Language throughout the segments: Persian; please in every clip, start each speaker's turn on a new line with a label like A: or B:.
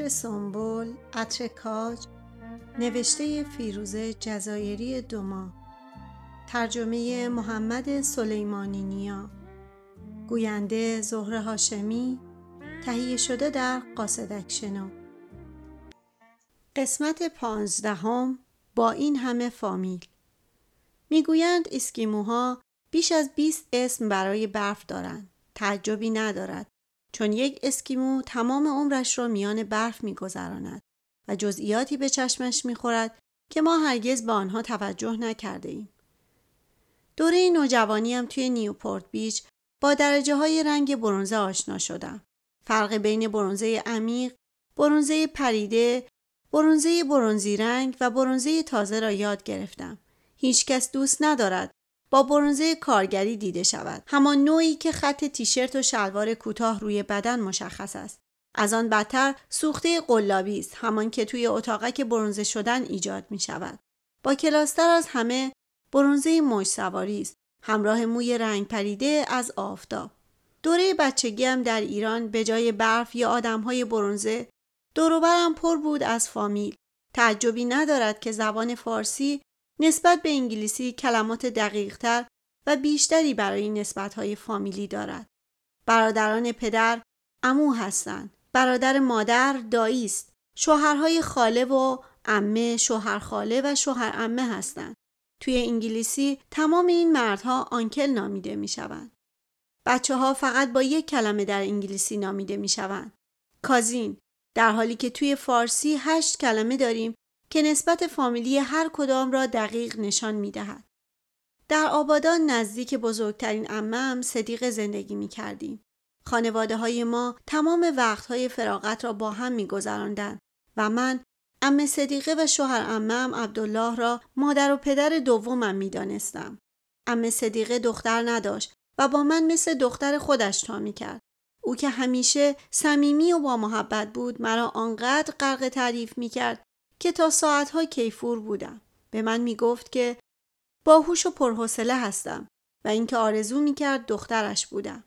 A: عطر سنبل، عطر کاج نوشته فیروزه جزایری دوما ترجمه محمد سلیمانی نیا گوینده زهره هاشمی تهیه شده در قاصدک شنو قسمت پانزدهم با این همه فامیل. می‌گویند اسکیموها بیش از 20 اسم برای برف دارند تعجبی ندارد. چون یک اسکیمو تمام عمرش را میان برف میگذراند و جزئیاتی به چشمش می‌خورد که ما هرگز به آنها توجه نکرده ایم. دوره نوجوانیم توی نیوپورت بیچ با درجه های رنگ برونزه آشنا شدم. فرق بین برونزه عمیق، برونزه پریده، برونزه برونزی رنگ و برونزه تازه را یاد گرفتم. هیچکس دوست ندارد با برونزه کارگری دیده شود. همان نوعی که خط تیشرت و شلوار کوتاه روی بدن مشخص است. از آن بدتر سوخته قلابی است همان که توی اتاقک برونزه شدن ایجاد می شود. با کلاستر از همه برونزه موج سواری است. همراه موی رنگ پریده از آفتاب. دوره بچگیم در ایران به جای برف یا آدمهای برونزه دوروبرم پر بود از فامیل. تعجبی ندارد که زبان فارسی نسبت به انگلیسی کلمات دقیقتر و بیشتری برای نسبتهای فامیلی دارد. برادران پدر امو هستند. برادر مادر دایی است. شوهرهای خاله و امه، شوهر خاله و شوهر امه هستند. توی انگلیسی تمام این مردها آنکل نامیده می شوند. بچه ها فقط با یک کلمه در انگلیسی نامیده می شوند. کازین در حالی که توی فارسی هشت کلمه داریم که نسبت فامیلی هر کدام را دقیق نشان می دهد. در آبادان نزدیک بزرگترین امم صدیق زندگی می کردیم. خانواده های ما تمام وقتهای فراغت را با هم می گذراندن و من ام صدیقه و شوهر امم عبدالله را مادر و پدر دومم می دانستم. ام صدیقه دختر نداشت و با من مثل دختر خودش تا می کرد. او که همیشه صمیمی و با محبت بود مرا آنقدر غرق تعریف می کرد که تا ساعتها کیفور بودم. به من می گفت که باهوش و پرحوصله هستم و اینکه آرزو می کرد دخترش بودم.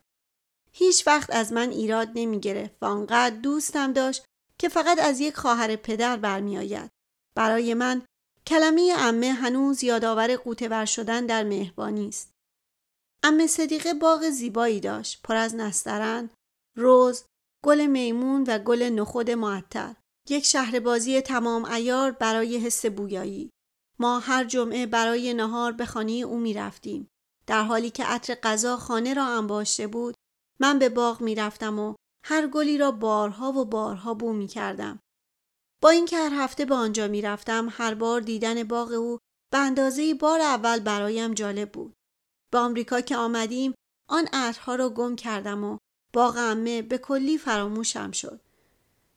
A: هیچ وقت از من ایراد نمی گرفت و آنقدر دوستم داشت که فقط از یک خواهر پدر برمی آید. برای من کلمه امه هنوز یادآور قوطه شدن در مهربانی است. امه صدیقه باغ زیبایی داشت پر از نسترن، روز، گل میمون و گل نخود معطر. یک شهر بازی تمام ایار برای حس بویایی. ما هر جمعه برای نهار به خانه او می رفتیم. در حالی که عطر غذا خانه را انباشته بود، من به باغ می رفتم و هر گلی را بارها و بارها بو می کردم. با اینکه هر هفته به آنجا می رفتم، هر بار دیدن باغ او به اندازه بار اول برایم جالب بود. به آمریکا که آمدیم، آن عطرها را گم کردم و باغ امه به کلی فراموشم شد.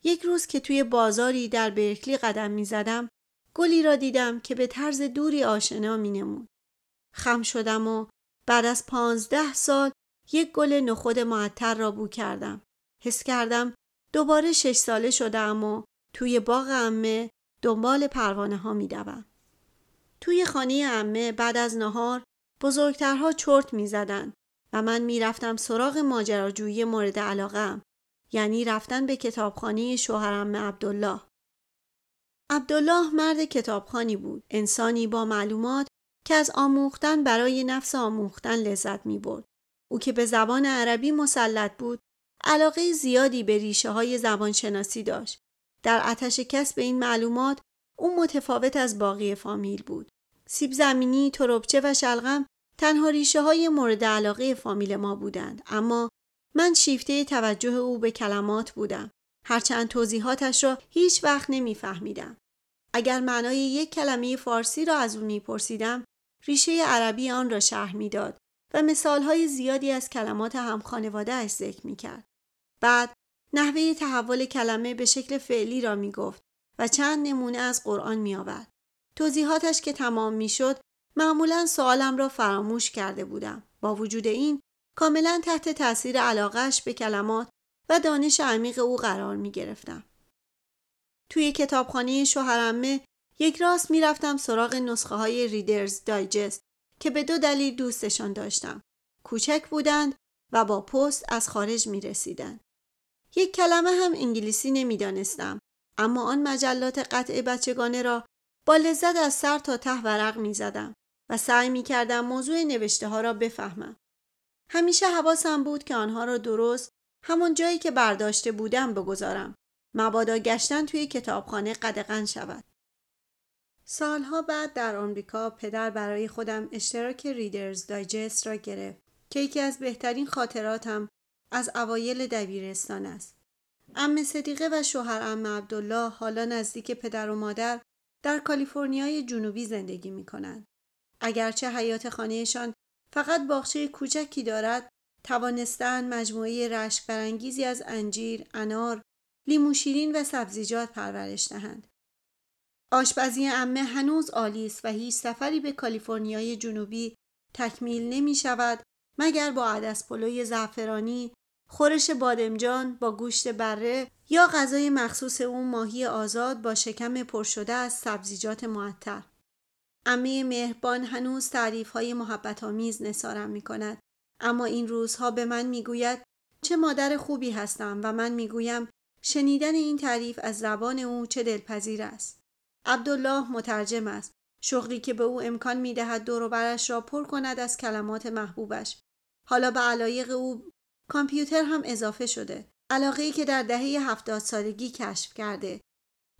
A: یک روز که توی بازاری در برکلی قدم می زدم گلی را دیدم که به طرز دوری آشنا می نمود. خم شدم و بعد از پانزده سال یک گل نخود معطر را بو کردم. حس کردم دوباره شش ساله شدم و توی باغ امه دنبال پروانه ها می دوم. توی خانه امه بعد از نهار بزرگترها چرت می زدن و من می رفتم سراغ ماجراجویی مورد علاقه یعنی رفتن به کتابخانه شوهرم عبدالله. عبدالله مرد کتابخانی بود، انسانی با معلومات که از آموختن برای نفس آموختن لذت می برد. او که به زبان عربی مسلط بود، علاقه زیادی به ریشه های زبانشناسی داشت. در آتش کسب این معلومات او متفاوت از باقی فامیل بود. سیب زمینی، تربچه و شلغم تنها ریشه های مورد علاقه فامیل ما بودند اما من شیفته توجه او به کلمات بودم. هرچند توضیحاتش را هیچ وقت نمیفهمیدم. اگر معنای یک کلمه فارسی را از او میپرسیدم، ریشه عربی آن را شرح می‌داد و مثالهای زیادی از کلمات هم خانواده اش ذکر می‌کرد. بعد نحوه تحول کلمه به شکل فعلی را می‌گفت و چند نمونه از قرآن میآورد. توضیحاتش که تمام می‌شد معمولا سوالم را فراموش کرده بودم. با وجود این کاملا تحت تاثیر علاقش به کلمات و دانش عمیق او قرار می گرفتم. توی کتابخانه شوهرمه یک راست می رفتم سراغ نسخه های ریدرز دایجست که به دو دلیل دوستشان داشتم. کوچک بودند و با پست از خارج می رسیدن. یک کلمه هم انگلیسی نمی دانستم اما آن مجلات قطع بچگانه را با لذت از سر تا ته ورق می زدم و سعی می کردم موضوع نوشته ها را بفهمم. همیشه حواسم بود که آنها را درست همون جایی که برداشته بودم بگذارم. مبادا گشتن توی کتابخانه قدغن شود. سالها بعد در آمریکا پدر برای خودم اشتراک ریدرز دایجست را گرفت که یکی از بهترین خاطراتم از اوایل دبیرستان است. ام صدیقه و شوهر ام عبدالله حالا نزدیک پدر و مادر در کالیفرنیای جنوبی زندگی می کنند. اگرچه حیات خانهشان فقط باغچه کوچکی دارد توانستن مجموعه رشک برانگیزی از انجیر، انار، لیمو شیرین و سبزیجات پرورش دهند. آشپزی امه هنوز عالی است و هیچ سفری به کالیفرنیای جنوبی تکمیل نمی شود مگر با عدس پلوی زعفرانی، خورش بادمجان با گوشت بره یا غذای مخصوص اون ماهی آزاد با شکم پر شده از سبزیجات معطر. امه مهربان هنوز تعریف های محبت آمیز نسارم می کند. اما این روزها به من می گوید چه مادر خوبی هستم و من می گویم شنیدن این تعریف از زبان او چه دلپذیر است. عبدالله مترجم است. شغلی که به او امکان می دهد برش را پر کند از کلمات محبوبش. حالا به علایق او کامپیوتر هم اضافه شده. علاقه ای که در دهه هفتاد سالگی کشف کرده.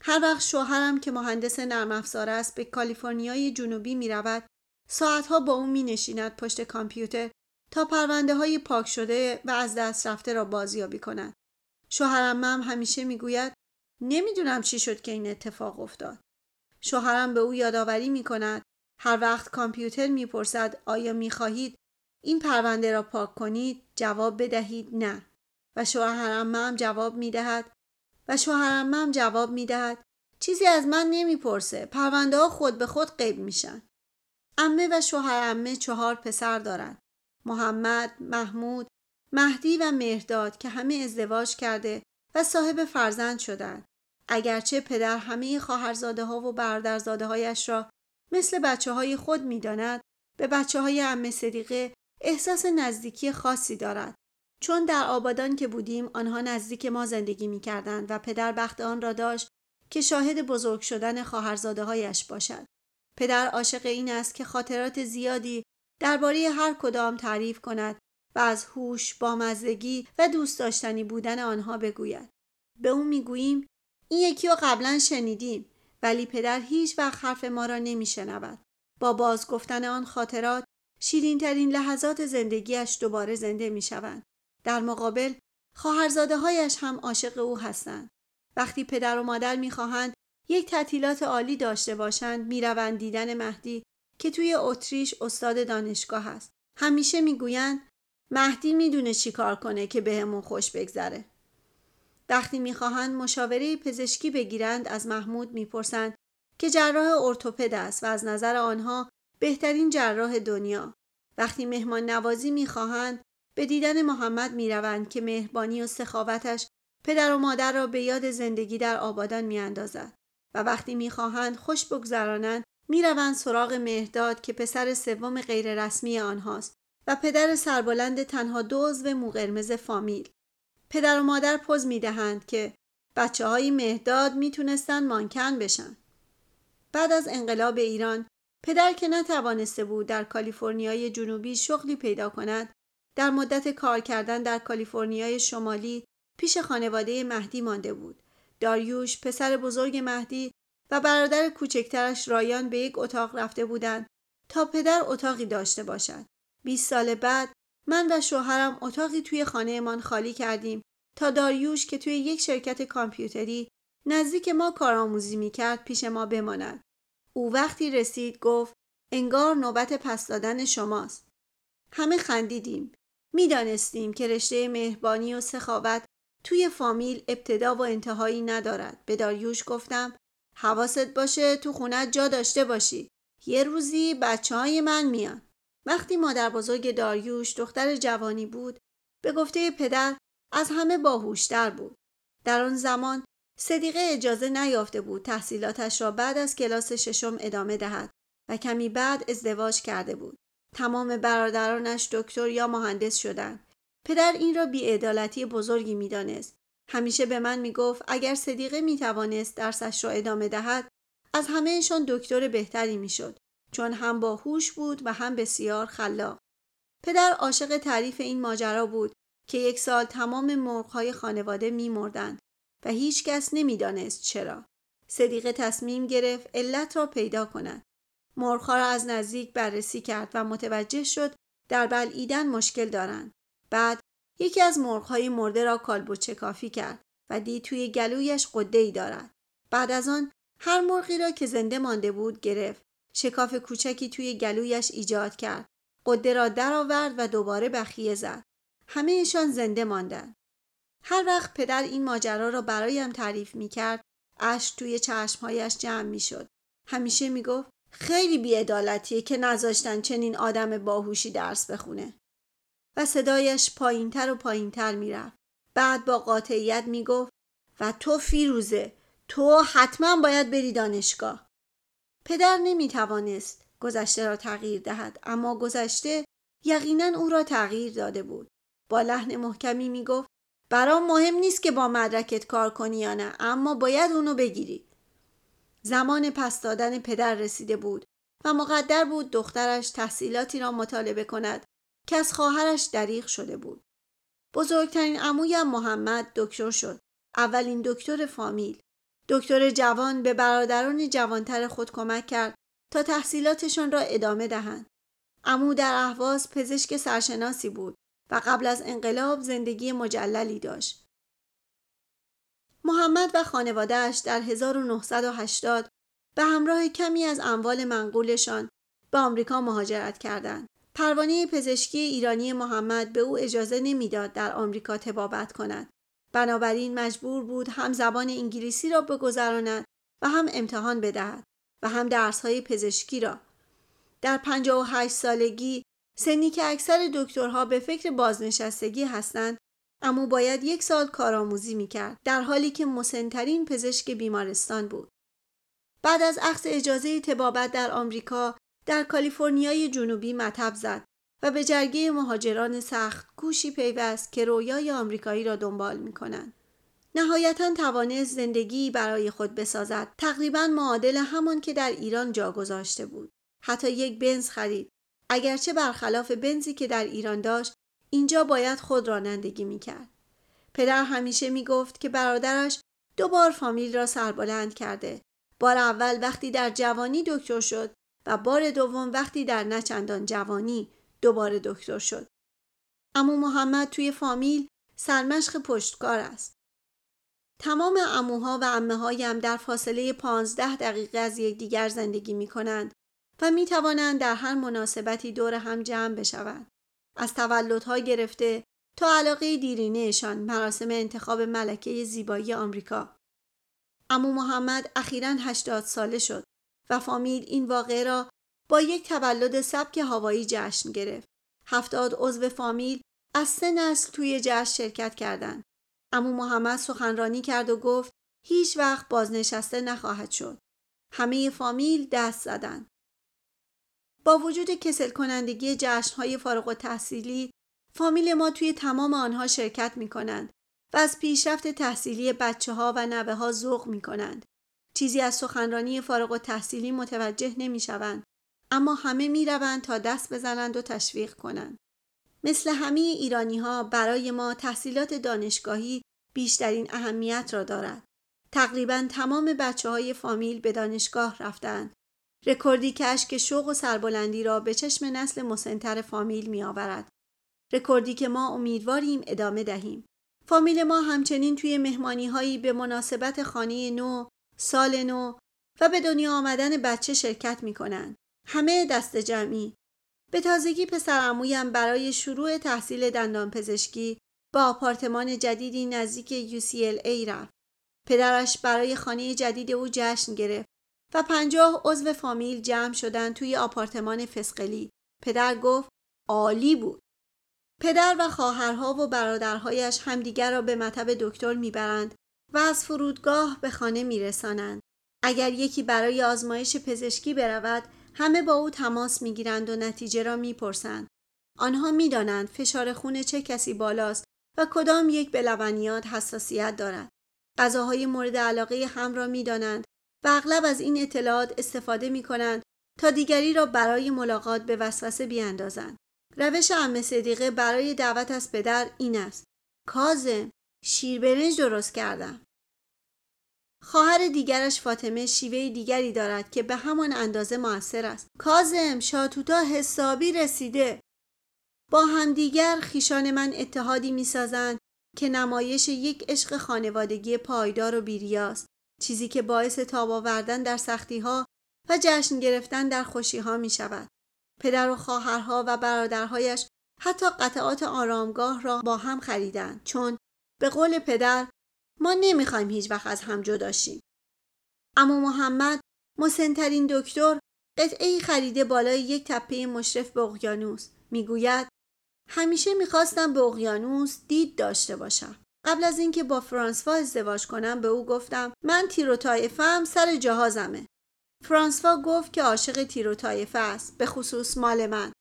A: هر وقت شوهرم که مهندس نرم افزار است به کالیفرنیای جنوبی می رود ساعتها با او می نشیند پشت کامپیوتر تا پرونده های پاک شده و از دست رفته را بازیابی کند. شوهرم هم همیشه می گوید نمی‌دونم چی شد که این اتفاق افتاد. شوهرم به او یادآوری می کند هر وقت کامپیوتر می‌پرسد آیا می خواهید این پرونده را پاک کنید جواب بدهید نه و شوهرم هم جواب می دهد و شوهرم هم جواب می دهد چیزی از من نمی‌پرسه. پرونده ها خود به خود قیب میشن. امه و شوهر امه چهار پسر دارند محمد، محمود، مهدی و مهرداد که همه ازدواج کرده و صاحب فرزند شدند. اگرچه پدر همه خواهرزاده ها و برادرزاده هایش را مثل بچه های خود می داند به بچه های امه صدیقه احساس نزدیکی خاصی دارد. چون در آبادان که بودیم آنها نزدیک ما زندگی می کردند و پدر بخت آن را داشت که شاهد بزرگ شدن خواهرزاده هایش باشد. پدر عاشق این است که خاطرات زیادی درباره هر کدام تعریف کند و از هوش، بامزدگی و دوست داشتنی بودن آنها بگوید. به او می‌گوییم این یکی رو قبلا شنیدیم ولی پدر هیچ وقت حرف ما را نمیشنود. با باز گفتن آن خاطرات شیرین ترین لحظات زندگیش دوباره زنده می شوند. در مقابل خواهرزاده هایش هم عاشق او هستند. وقتی پدر و مادر می‌خواهند یک تعطیلات عالی داشته باشند می‌روند دیدن مهدی که توی اتریش استاد دانشگاه است. همیشه می‌گویند مهدی می‌دونه چی کار کنه که بهمون به خوش بگذره. وقتی می‌خواهند مشاوره پزشکی بگیرند از محمود می‌پرسند که جراح ارتوپد است و از نظر آنها بهترین جراح دنیا. وقتی مهمان نوازی می‌خواهند به دیدن محمد می‌روند که مهربانی و سخاوتش پدر و مادر را به یاد زندگی در آبادان میاندازد و وقتی می‌خواهند خوش بگذرانند می‌روند سراغ مهرداد که پسر سوم غیررسمی آنهاست و پدر سربلند تنها و موقرمز فامیل. پدر و مادر پوز می‌دهند که بچه های مهداد می‌تونستن مانکن بشن. بعد از انقلاب ایران پدر که نتوانسته بود در کالیفرنیای جنوبی شغلی پیدا کند در مدت کار کردن در کالیفرنیای شمالی پیش خانواده مهدی مانده بود. داریوش پسر بزرگ مهدی و برادر کوچکترش رایان به یک اتاق رفته بودند تا پدر اتاقی داشته باشد. 20 سال بعد من و شوهرم اتاقی توی خانهمان خالی کردیم تا داریوش که توی یک شرکت کامپیوتری نزدیک ما کارآموزی می‌کرد پیش ما بماند. او وقتی رسید گفت انگار نوبت پس دادن شماست. همه خندیدیم. می‌دانستیم که رشته مهربانی و سخاوت توی فامیل ابتدا و انتهایی ندارد. به داریوش گفتم حواست باشه تو خونت جا داشته باشی. یه روزی بچه های من میان. وقتی مادر بزرگ داریوش دختر جوانی بود به گفته پدر از همه باهوشتر بود. در آن زمان صدیقه اجازه نیافته بود تحصیلاتش را بعد از کلاس ششم ادامه دهد و کمی بعد ازدواج کرده بود. تمام برادرانش دکتر یا مهندس شدند. پدر این را بیعدالتی بزرگی می‌دانست. همیشه به من می‌گفت اگر صدیقه می‌توانست درسش را ادامه دهد از همهشان دکتر بهتری می‌شد چون هم باهوش بود و هم بسیار خلاق پدر عاشق تعریف این ماجرا بود که یک سال تمام مرغهای خانواده میمردند و هیچ کس نمی‌دانست چرا صدیقه تصمیم گرفت علت را پیدا کند مرغها را از نزدیک بررسی کرد و متوجه شد در بلعیدن مشکل دارند. بعد یکی از مرغهای مرده را کالبوچه کافی کرد و دید توی گلویش قده ای دارد. بعد از آن هر مرغی را که زنده مانده بود گرفت. شکاف کوچکی توی گلویش ایجاد کرد. قده را درآورد و دوباره بخیه زد. همهشان زنده ماندند. هر وقت پدر این ماجرا را برایم تعریف می کرد اشک توی چشمهایش جمع می شد. همیشه می گفت خیلی بیعدالتیه که نذاشتن چنین آدم باهوشی درس بخونه. و صدایش پایینتر و پایینتر می‌رفت. بعد با قاطعیت می‌گفت و تو فیروزه تو حتما باید بری دانشگاه. پدر نمی‌توانست گذشته را تغییر دهد اما گذشته یقینا او را تغییر داده بود. با لحن محکمی می‌گفت برام مهم نیست که با مدرکت کار کنی یا نه اما باید اونو بگیری. زمان پس دادن پدر رسیده بود و مقدر بود دخترش تحصیلاتی را مطالبه کند که از خواهرش دریغ شده بود. بزرگترین عمویم محمد دکتر شد. اولین دکتر فامیل. دکتر جوان به برادران جوانتر خود کمک کرد تا تحصیلاتشان را ادامه دهند. عمو در اهواز پزشک سرشناسی بود و قبل از انقلاب زندگی مجللی داشت. محمد و خانوادهش در 1980 به همراه کمی از اموال منقولشان به آمریکا مهاجرت کردند. پروانه پزشکی ایرانی محمد به او اجازه نمی‌داد در آمریکا تبابت کند. بنابراین مجبور بود هم زبان انگلیسی را بگذراند و هم امتحان بدهد و هم درسهای پزشکی را. در 58 سالگی سنی که اکثر دکترها به فکر بازنشستگی هستند اما باید یک سال کارآموزی می‌کرد در حالی که مسنترین پزشک بیمارستان بود. بعد از اخذ اجازه تبابت در آمریکا در کالیفرنیای جنوبی مطب زد و به جرگه مهاجران سخت کوشی پیوست که رویای آمریکایی را دنبال می کنند. نهایتا توانست زندگی برای خود بسازد تقریبا معادل همان که در ایران جا گذاشته بود حتی یک بنز خرید اگرچه برخلاف بنزی که در ایران داشت اینجا باید خود رانندگی می‌کرد. پدر همیشه می‌گفت که برادرش دو بار فامیل را سربلند کرده. بار اول وقتی در جوانی دکتر شد و بار دوم وقتی در نچندان جوانی دوباره دکتر شد. امو محمد توی فامیل سرمشق پشتکار است. تمام اموها و امه هایم در فاصله پانزده دقیقه از یکدیگر زندگی می کنند و می توانند در هر مناسبتی دور هم جمع بشوند. از تولدها گرفته تا علاقه دیرینهشان مراسم انتخاب ملکه زیبایی آمریکا. امو محمد اخیرا 80 ساله شد و فامیل این واقعه را با یک تولد سبک هوایی جشن گرفت. هفتاد عضو فامیل از سه نسل توی جشن شرکت کردند. امو محمد سخنرانی کرد و گفت هیچ وقت بازنشسته نخواهد شد. همه فامیل دست زدند. با وجود کسل کنندگی جشنهای فارغ و تحصیلی فامیل ما توی تمام آنها شرکت می کنند و از پیشرفت تحصیلی بچه ها و نوه ها ذوق می کنند. چیزی از سخنرانی فارغ التحصیلی متوجه نمی شوند. اما همه می روند تا دست بزنند و تشویق کنند. مثل همه ایرانی ها برای ما تحصیلات دانشگاهی بیشترین اهمیت را دارد. تقریبا تمام بچه های فامیل به دانشگاه رفتند رکوردی که شوق و سربلندی را به چشم نسل مسنتر فامیل می آورد. رکوردی که ما امیدواریم ادامه دهیم. فامیل ما همچنین توی مهمانی هایی به مناسبت خانه نو، سال نو و به دنیا آمدن بچه شرکت می کنند. همه دست جمعی. به تازگی پسرعمویم برای شروع تحصیل دندان پزشکی با آپارتمان جدیدی نزدیک UCLA رفت. پدرش برای خانه جدید او جشن گرفت و پنجاه عضو فامیل جمع شدن توی آپارتمان فسقلی. پدر گفت عالی بود. پدر و خواهرها و برادرهایش همدیگر را به مطب دکتر می‌برند و از فرودگاه به خانه میرسانند. اگر یکی برای آزمایش پزشکی برود همه با او تماس می‌گیرند و نتیجه را می‌پرسند. آنها می‌دانند فشار خون چه کسی بالاست و کدام یک به لبنیات حساسیت دارد. غذاهای مورد علاقه هم را می دانند و اغلب از این اطلاعات استفاده می کنند تا دیگری را برای ملاقات به وسوسه بیاندازند. روش ام صدیقه برای دعوت از پدر این است. کازم شیر برنج درست کردم. خواهر دیگرش فاطمه شیوه دیگری دارد که به همان اندازه موثر است. کازم شاتوتا حسابی رسیده. با همدیگر خیشان من اتحادی می‌سازند که نمایش یک عشق خانوادگی پایدار و بیریاست چیزی که باعث تاب آوردن در سختی ها و جشن گرفتن در خوشی ها می شود. پدر و خواهرها و برادرهایش حتی قطعات آرامگاه را با هم خریدند چون به قول پدر ما نمی‌خوایم هیچ وقت از هم جدا شیم. اما محمد مسنترین دکتر قطعه خریده بالای یک تپه مشرف به اقیانوس می‌گوید همیشه می‌خواستم به اقیانوس دید داشته باشم. قبل از اینکه با فرانسوا ازدواج کنم به او گفتم من تیر و طایفم سر جهازمه. فرانسوا گفت که عاشق تیر و طایفه است به خصوص مال من.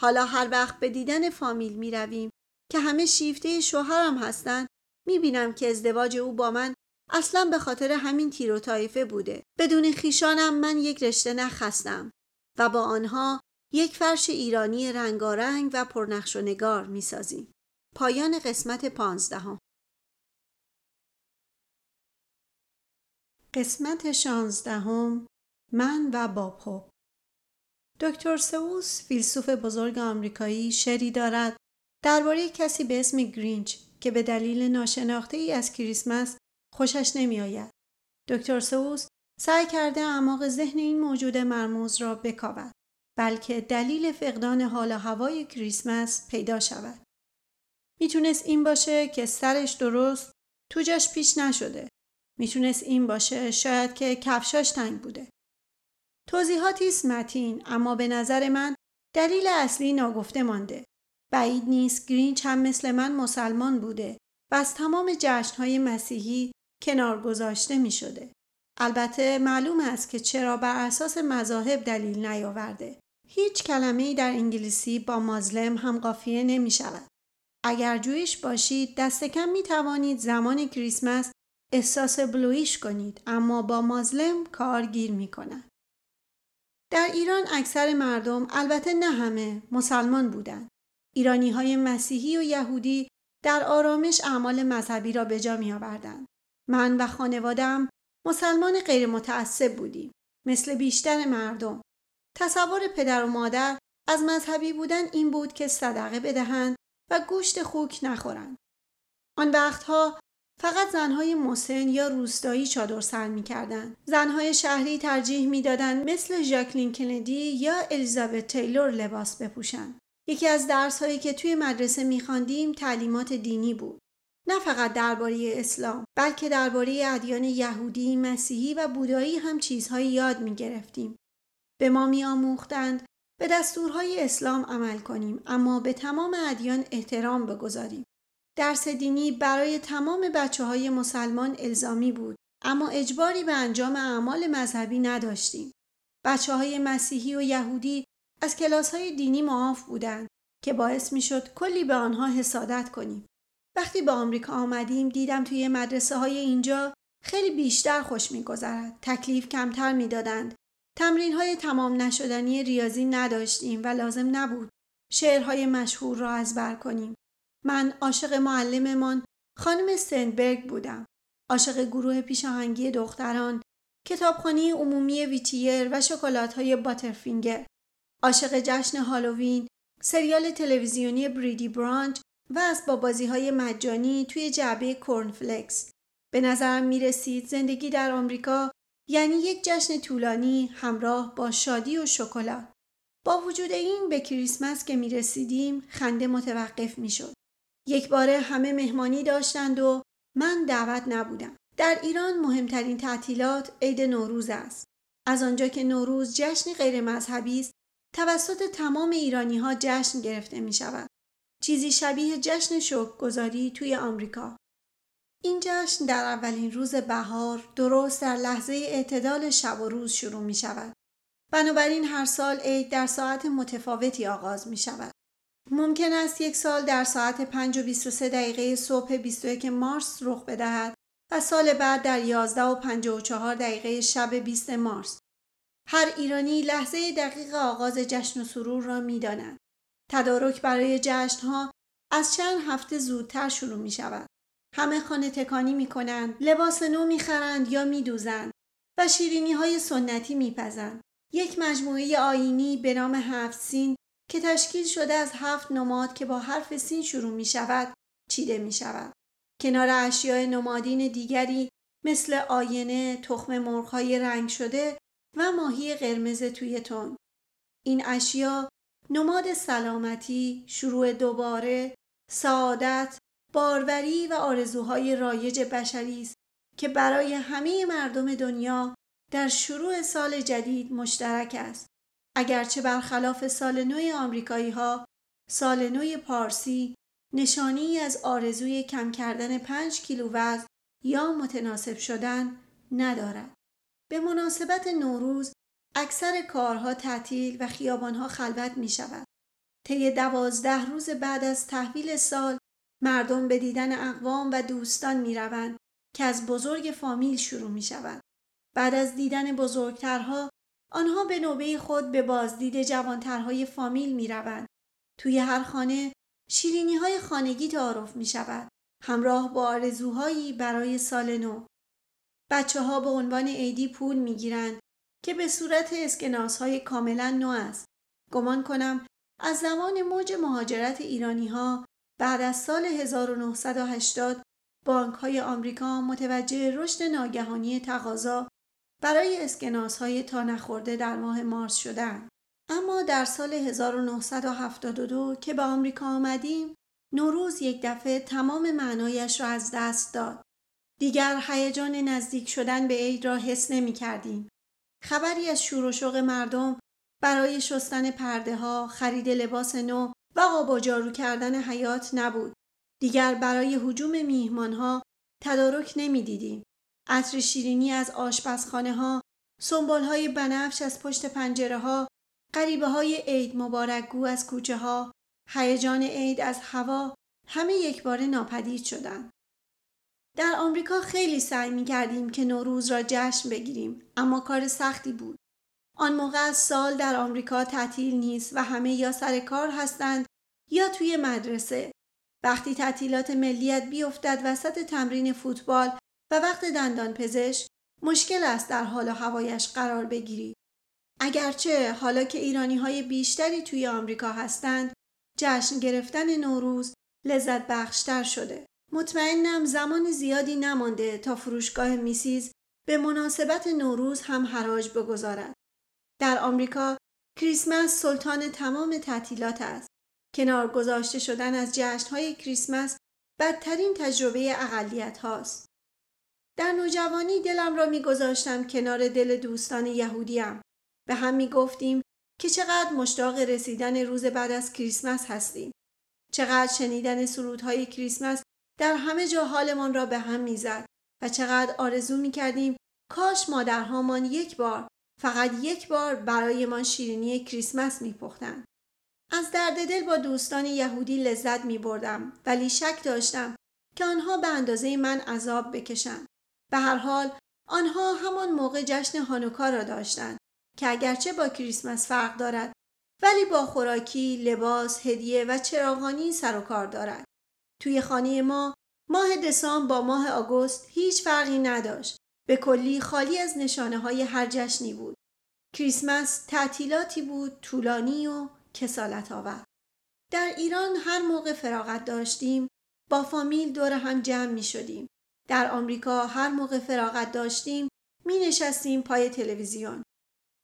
A: حالا هر وقت به دیدن فامیل می رویم که همه شیفته شوهرم هستند می بینم که ازدواج او با من اصلا به خاطر همین تیر و طایفه بوده. بدون خیشانم من یک رشته نخستم و با آنها یک فرش ایرانی رنگارنگ و پرنقش و نگار می سازیم. پایان قسمت پانزدهم قسمت شانزدهم من و بابهو دکتر سوس فیلسوف بزرگ آمریکایی شری دارد درباره کسی به اسم گرینچ که به دلیل ناشناخته ای از کریسمس خوشش نمیآید. دکتر سوس سعی کرده اعماق ذهن این موجود مرموز را بکاود بلکه دلیل فقدان حال و هوای کریسمس پیدا شود. می‌تونست این باشه که سرش درست توجش پیش نشده. می‌تونست این باشه شاید که کفشاش تنگ بوده. توضیحاتی است متین اما به نظر من دلیل اصلی ناگفته مانده. بعید نیست گرینچ هم مثل من مسلمان بوده و از تمام جشنهای مسیحی کنار گذاشته می شده. البته معلوم است که چرا بر اساس مذاهب دلیل نیاورده. هیچ کلمه در انگلیسی با مازلم هم قافیه نمی شود. اگر جویش باشید دست کم می توانید زمان کریسمس احساس بلویش کنید اما با مازلم کار گیر می کند. در ایران اکثر مردم البته نه همه مسلمان بودند. ایرانی های مسیحی و یهودی در آرامش اعمال مذهبی را به جا می آوردند. من و خانوادم مسلمان غیر متعصب بودیم. مثل بیشتر مردم. تصور پدر و مادر از مذهبی بودن این بود که صدقه بدهند و گوشت خوک نخورند. آن وقتها فقط زنهای مسن یا روستایی چادر سر می کردن. زنهای شهری ترجیح می دادن مثل ژاکلین کندی یا الیزابت تیلور لباس بپوشند. یکی از درس هایی که توی مدرسه می خاندیم تعلیمات دینی بود. نه فقط درباره اسلام بلکه درباره ادیان یهودی، مسیحی و بودایی هم چیزهایی یاد می گرفتیم. به ما می آموختند به دستورهای اسلام عمل کنیم اما به تمام ادیان احترام بگذاریم. درس دینی برای تمام بچه های مسلمان الزامی بود اما اجباری به انجام اعمال مذهبی نداشتیم. بچه های مسیحی و یهودی از کلاس های دینی معاف بودند که باعث می شد کلی به آنها حسادت کنیم. وقتی به آمریکا آمدیم دیدم توی مدرسه های اینجا خیلی بیشتر خوش می گذرد. تکلیف کمتر می دادند. تمرین های تمام نشدنی ریاضی نداشتیم و لازم نبود شعرهای مشهور را از بر کنیم. من عاشق معلممان خانم سنبرگ بودم. عاشق گروه پیشاهنگی دختران، کتابخانه عمومی ویتیر و شکلات های باترفینگر. عاشق جشن هالووین، سریال تلویزیونی بریدی برانچ و اسباب بازی های مجانی توی جعبه کورنفلکس. به نظرم می رسید زندگی در آمریکا یعنی یک جشن طولانی همراه با شادی و شکلات. با وجود این به کریسمس که می رسیدیم خنده متوقف می شد. یک باره همه مهمانی داشتند و من دعوت نبودم. در ایران مهمترین تعطیلات عید نوروز است. از آنجا که نوروز جشن غیر مذهبی است، توسط تمام ایرانی ها جشن گرفته می شود. چیزی شبیه جشن شوک گذاری توی آمریکا. این جشن در اولین روز بهار درست در لحظه اعتدال شب و روز شروع می شود. بنابراین هر سال عید در ساعت متفاوتی آغاز می شود. ممکن است یک سال در ساعت 5 و 23 دقیقه صبح 21 مارس رخ بدهد و سال بعد در 11 و 54 دقیقه شب 20 مارس. هر ایرانی لحظه دقیق آغاز جشن و سرور را می داند. تدارک برای جشنها از چند هفته زودتر شروع می شود. همه خانه تکانی می کنند، لباس نو می خرند یا می دوزند و شیرینی های سنتی می پزند. یک مجموعه آینی به نام هفت سین که تشکیل شده از هفت نماد که با حرف سین شروع می شود چیده می شود. کنار اشیاء نمادین دیگری مثل آینه، تخم مرغهای رنگ شده و ماهی قرمز توی تون. این اشیا نماد سلامتی، شروع دوباره، سعادت، باروری و آرزوهای رایج بشری است که برای همه مردم دنیا در شروع سال جدید مشترک است. اگرچه برخلاف سال نو آمریکایی ها، سال نو پارسی نشانی از آرزوی کم کردن پنج کیلو وزن یا متناسب شدن ندارد. به مناسبت نوروز اکثر کارها تعطیل و خیابانها خلوت می شود. طی دوازده روز بعد از تحویل سال مردم به دیدن اقوام و دوستان می روند که از بزرگ فامیل شروع می شود. بعد از دیدن بزرگترها آنها به نوبه خود به بازدید جوانترهای فامیل می روند. توی هر خانه شیرینی های خانگی تعارف می شود. همراه با آرزوهایی برای سال نو. بچه ها به عنوان عیدی پول می گیرند که به صورت اسکناس های کاملا نو است. گمان کنم از زمان موج مهاجرت ایرانی ها بعد از سال 1980 بانک های آمریکا متوجه رشد ناگهانی تقاضا برای اسکناس های تا نخورده در ماه مارس شدند. اما در سال 1972 که به آمریکا آمدیم نوروز یک دفعه تمام معنایش را از دست داد. دیگر هیجان نزدیک شدن به عید را حس نمی کردیم. خبری از شور و شوق مردم برای شستن پرده ها، خرید لباس نو و آب و جارو کردن حیات نبود. دیگر برای حجوم میهمان ها تدارک نمی دیدیم. عطر شیرینی از آشپزخانه ها، سنبال های بنفش از پشت پنجره ها، قریبه های عید مبارکگو از کوچه ها، هیجان عید از هوا همه یک بار ناپدید شدند. در آمریکا خیلی سعی می کردیم که نوروز را جشن بگیریم اما کار سختی بود. آن موقع از سال در آمریکا تعطیل نیست و همه یا سر کار هستند یا توی مدرسه. وقتی تعطیلات ملیت بیفتد وسط تمرین فوتبال و وقت دندان پزشک مشکل است در حال و هوایش قرار بگیری. اگرچه حالا که ایرانی های بیشتری توی آمریکا هستند جشن گرفتن نوروز لذت بخشتر شده. مطمئنم زمان زیادی نمانده تا فروشگاه میسیز به مناسبت نوروز هم حراج بگذارد. در آمریکا کریسمس سلطان تمام تعطیلات است. کنار گذاشته شدن از جشنهای کریسمس بدترین تجربه اقلیت هاست. در نوجوانی دلم را میگذاشتم کنار دل دوستان یهودیم. به هم می گفتیم که چقدر مشتاق رسیدن روز بعد از کریسمس هستیم. چقدر شنیدن سرودهای کریسمس در همه جا حالمان را به هم می‌زد و چقدر آرزو می کردیم کاش مادرهامان یک بار فقط یک بار برایمان شیرینی کریسمس می پختن. از درد دل با دوستان یهودی لذت می بردم ولی شک داشتم که آنها به اندازه من عذاب بکشند. به هر حال آنها همان موقع جشن هانوکا را داشتند که اگرچه با کریسمس فرق دارد ولی با خوراکی، لباس، هدیه و چراغانی سر و کار دارد. توی خانه ما ماه دسامبر با ماه آگوست هیچ فرقی نداشت. به کلی خالی از نشانه های هر جشنی بود. کریسمس تعطیلاتی بود طولانی و کسالت آور. در ایران هر موقع فراغت داشتیم با فامیل دور هم جمع می شدیم. در آمریکا هر موقع فراغت داشتیم می نشستیم پای تلویزیون.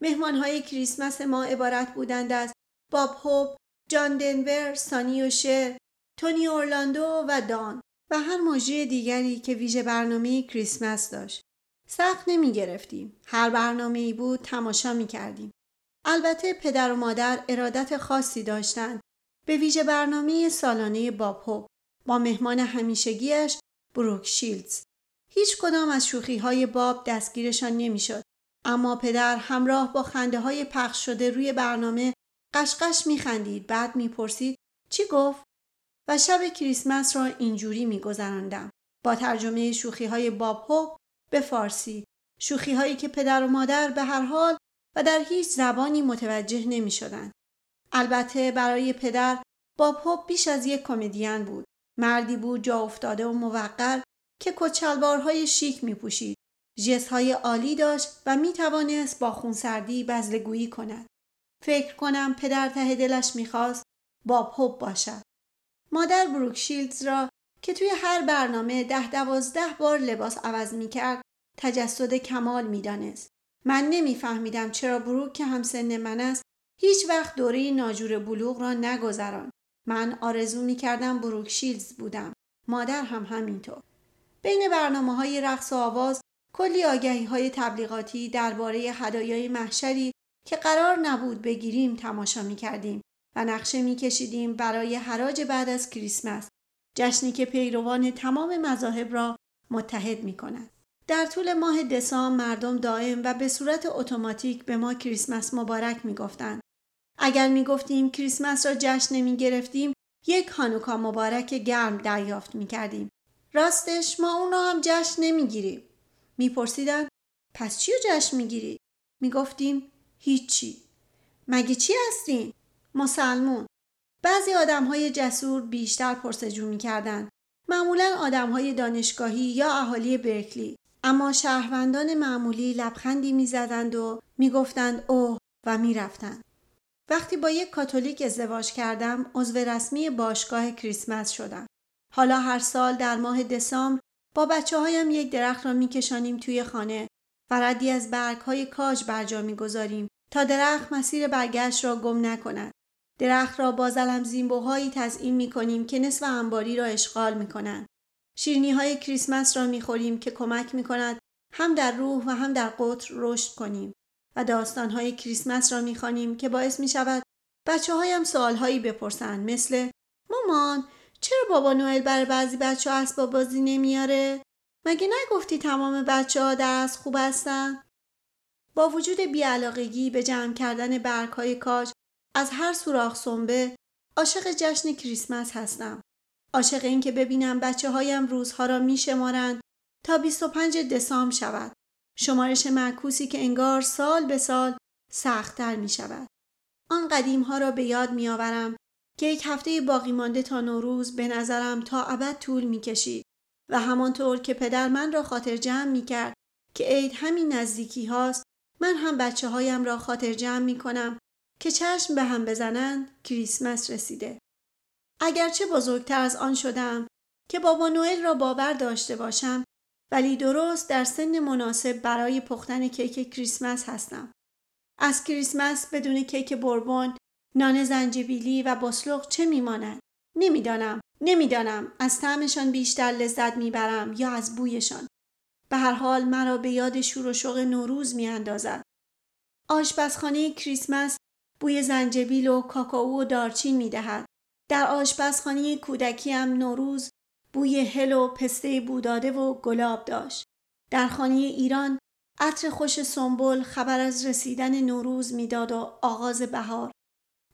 A: مهمان های کریسمس ما عبارت بودند از باب هوب، جان دنور، سانی و شر، تونی اورلاندو و دان و هر مجری دیگری که ویژه برنامه کریسمس داشت. سخت نمی گرفتیم. هر برنامه ای بود تماشا می کردیم. البته پدر و مادر ارادت خاصی داشتند به ویژه برنامه سالانه باب هوب با مهمان همیشگیش بروک شیلدز. هیچ کدام از شوخی های باب دستگیرشان نمی‌شد. اما پدر همراه با خنده های پخش شده روی برنامه قشقش میخندید بعد می‌پرسید چی گفت؟ و شب کریسمس را اینجوری میگذراندم با ترجمه شوخی های باب هوب به فارسی شوخی هایی که پدر و مادر به هر حال و در هیچ زبانی متوجه نمی شدن. البته برای پدر باب هوب بیش از یک کمدین بود. مردی بود جا افتاده و موقر که کچلوارهای شیک می پوشید. های عالی داشت و می توانست با خونسردی بزلگویی کند. فکر کنم پدر ته دلش می‌خواست باب هوب باشد. مادر بروکشیلدز را که توی هر برنامه ده دوازده بار لباس عوض می کرد تجسد کمال می‌دانست. من نمیفهمیدم چرا بروک که همسن من است هیچ وقت دوره ناجور بلوغ را نگذران. من آرزو می کردم بروک شیلز بودم. مادر هم همینطور. بین برنامه های رقص و آواز کلی آگهی های تبلیغاتی درباره هدایای محشری که قرار نبود بگیریم تماشا می کردیم و نقشه می کشیدیم برای حراج بعد از کریسمس جشنی که پیروان تمام مذاهب را متحد می کند. در طول ماه دسامبر مردم دائم و به صورت اتوماتیک به ما کریسمس مبارک می گفتند. اگر می گفتیم کریسمس را جشن نمی گرفتیم یک هانوکا مبارک گرم دریافت می کردیم. راستش ما اون را هم جشن نمی گیریم. می پرسیدن پس چی رو جشن می گیرید؟ می گفتیم هیچی. مگه چی هستین؟ مسلمون. بعضی آدم های جسور بیشتر پرسجو می کردن. معمولا آدم های دانشگاهی یا اهالی برکلی. اما شهروندان معمولی لبخندی می‌زدند و می‌گفتند اوه و می‌رفتند. وقتی با یک کاتولیک ازدواج کردم عضو رسمی باشگاه کریسمس شدم. حالا هر سال در ماه دسامبر با بچه هایم یک درخت را میکشانیم توی خانه و ردی از برگ های کاج برجا می‌گذاریم تا درخت مسیر برگشت را گم نکند. درخت را با زلم زیمبوهایی تزئین می کنیم که نصف انباری را اشغال می کنند. شیرنی های کریسمس را می خوریم که کمک می کند هم در روح و هم در قطر رشد کنیم داستان های کریسمس را می خانیم که باعث می شود بچه هایم سوال هایی بپرسند مثل مامان چرا بابا نوئل برای بعضی بچه ها اسباب بازی نمیاره؟ مگه نگفتی تمام بچه ها درس خوب هستن؟ با وجود بیعلاقگی به جمع کردن برگ های کاج از هر سوراخ سنبه عاشق جشن کریسمس هستم. عاشق این که ببینم بچه هایم روزها را می شمارند تا 25 دسامبر شود. شمارش معکوسی که انگار سال به سال سختتر می شود. آن قدیم ها را به یاد می آورم که یک هفته باقی مانده تا نوروز به نظرم تا ابد طول می کشید و همانطور که پدر من را خاطر جمع می کرد که عید همین نزدیکی هاست من هم بچه هایم را خاطر جمع می کنم که چشم به هم بزنند کریسمس رسیده. اگرچه بزرگتر از آن شدم که بابا نوئل را باور داشته باشم ولی درست در سن مناسب برای پختن کیک کریسمس هستم. از کریسمس بدون کیک بربون، نان زنجبیلی و بسلوق چه میماند؟ نمی‌دانم. نمی‌دانم از طعمشان بیشتر لذت می‌برم یا از بویشان. به هر حال مرا به یاد شور و شوق نوروز میاندازد. آشپزخانه کریسمس بوی زنجبیل و کاکائو و دارچین می‌دهد. در آشپزخانه کودکیم نوروز بوی هل و پسته بوداده و گلاب داشت. در خانه ایران عطر خوش سنبل خبر از رسیدن نوروز می‌داد و آغاز بهار.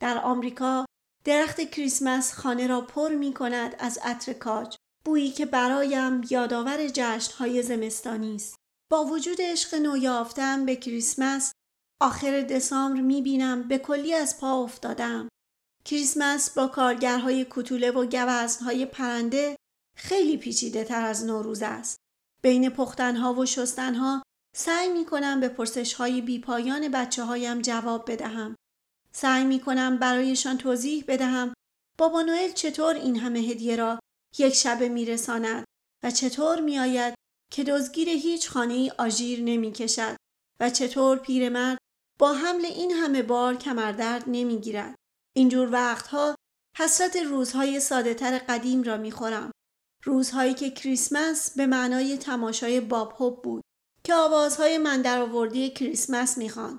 A: در آمریکا درخت کریسمس خانه را پر می کند از عطر کاج. بویی که برایم یادآور جشنهای زمستانی است. با وجود عشق نویافتم به کریسمس آخر دسامبر می بینم به کلی از پا افتادم. کریسمس با کارگرهای کتوله و گوزنهای پرنده خیلی پیچیده تر از نوروز است. بین پختنها و شستنها سعی می کنم به پرسش های بی پایان بچه هایم جواب بدهم. سعی می کنم برایشان توضیح بدهم بابا نوئل چطور این همه هدیه را یک شبه می رساند و چطور می آید که دزگیر هیچ خانه آژیر نمی کشد و چطور پیرمرد با حمل این همه بار کمردرد نمی گیرد. اینجور وقتها حسرت روزهای ساده تر قدیم را می خورم. روزهایی که کریسمس به معنای تماشای باب هوب بود که آوازهای من در آوردی کریسمس می‌خوان.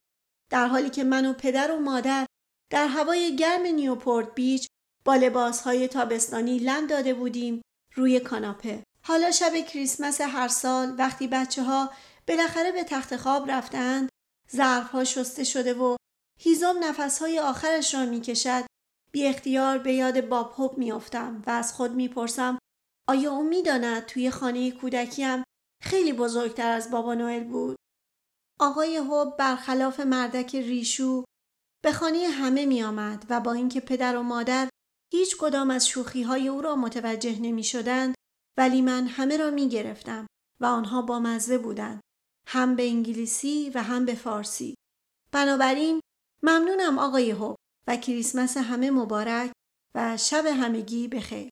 A: در حالی که من و پدر و مادر در هوای گرم نیوپورت بیچ با لباسهای تابستانی لم داده بودیم روی کاناپه. حالا شب کریسمس هر سال وقتی بچه ها بالاخره به تخت خواب رفتند ظرفها شسته شده و هیزم نفسهای آخرش را می کشد بی اختیار به یاد باب هوب میافتم و از خود می‌پرسم آیا او می‌داند توی خانه کودکیم خیلی بزرگتر از بابا نوئل بود؟ آقای هوب برخلاف مردک ریشو به خانه همه می آمد و با اینکه پدر و مادر هیچ کدام از شوخی های او را متوجه نمی شدند ولی من همه را می گرفتم و آنها با مزه بودند هم به انگلیسی و هم به فارسی بنابراین ممنونم آقای هوب و کریسمس همه مبارک و شب همگی بخیر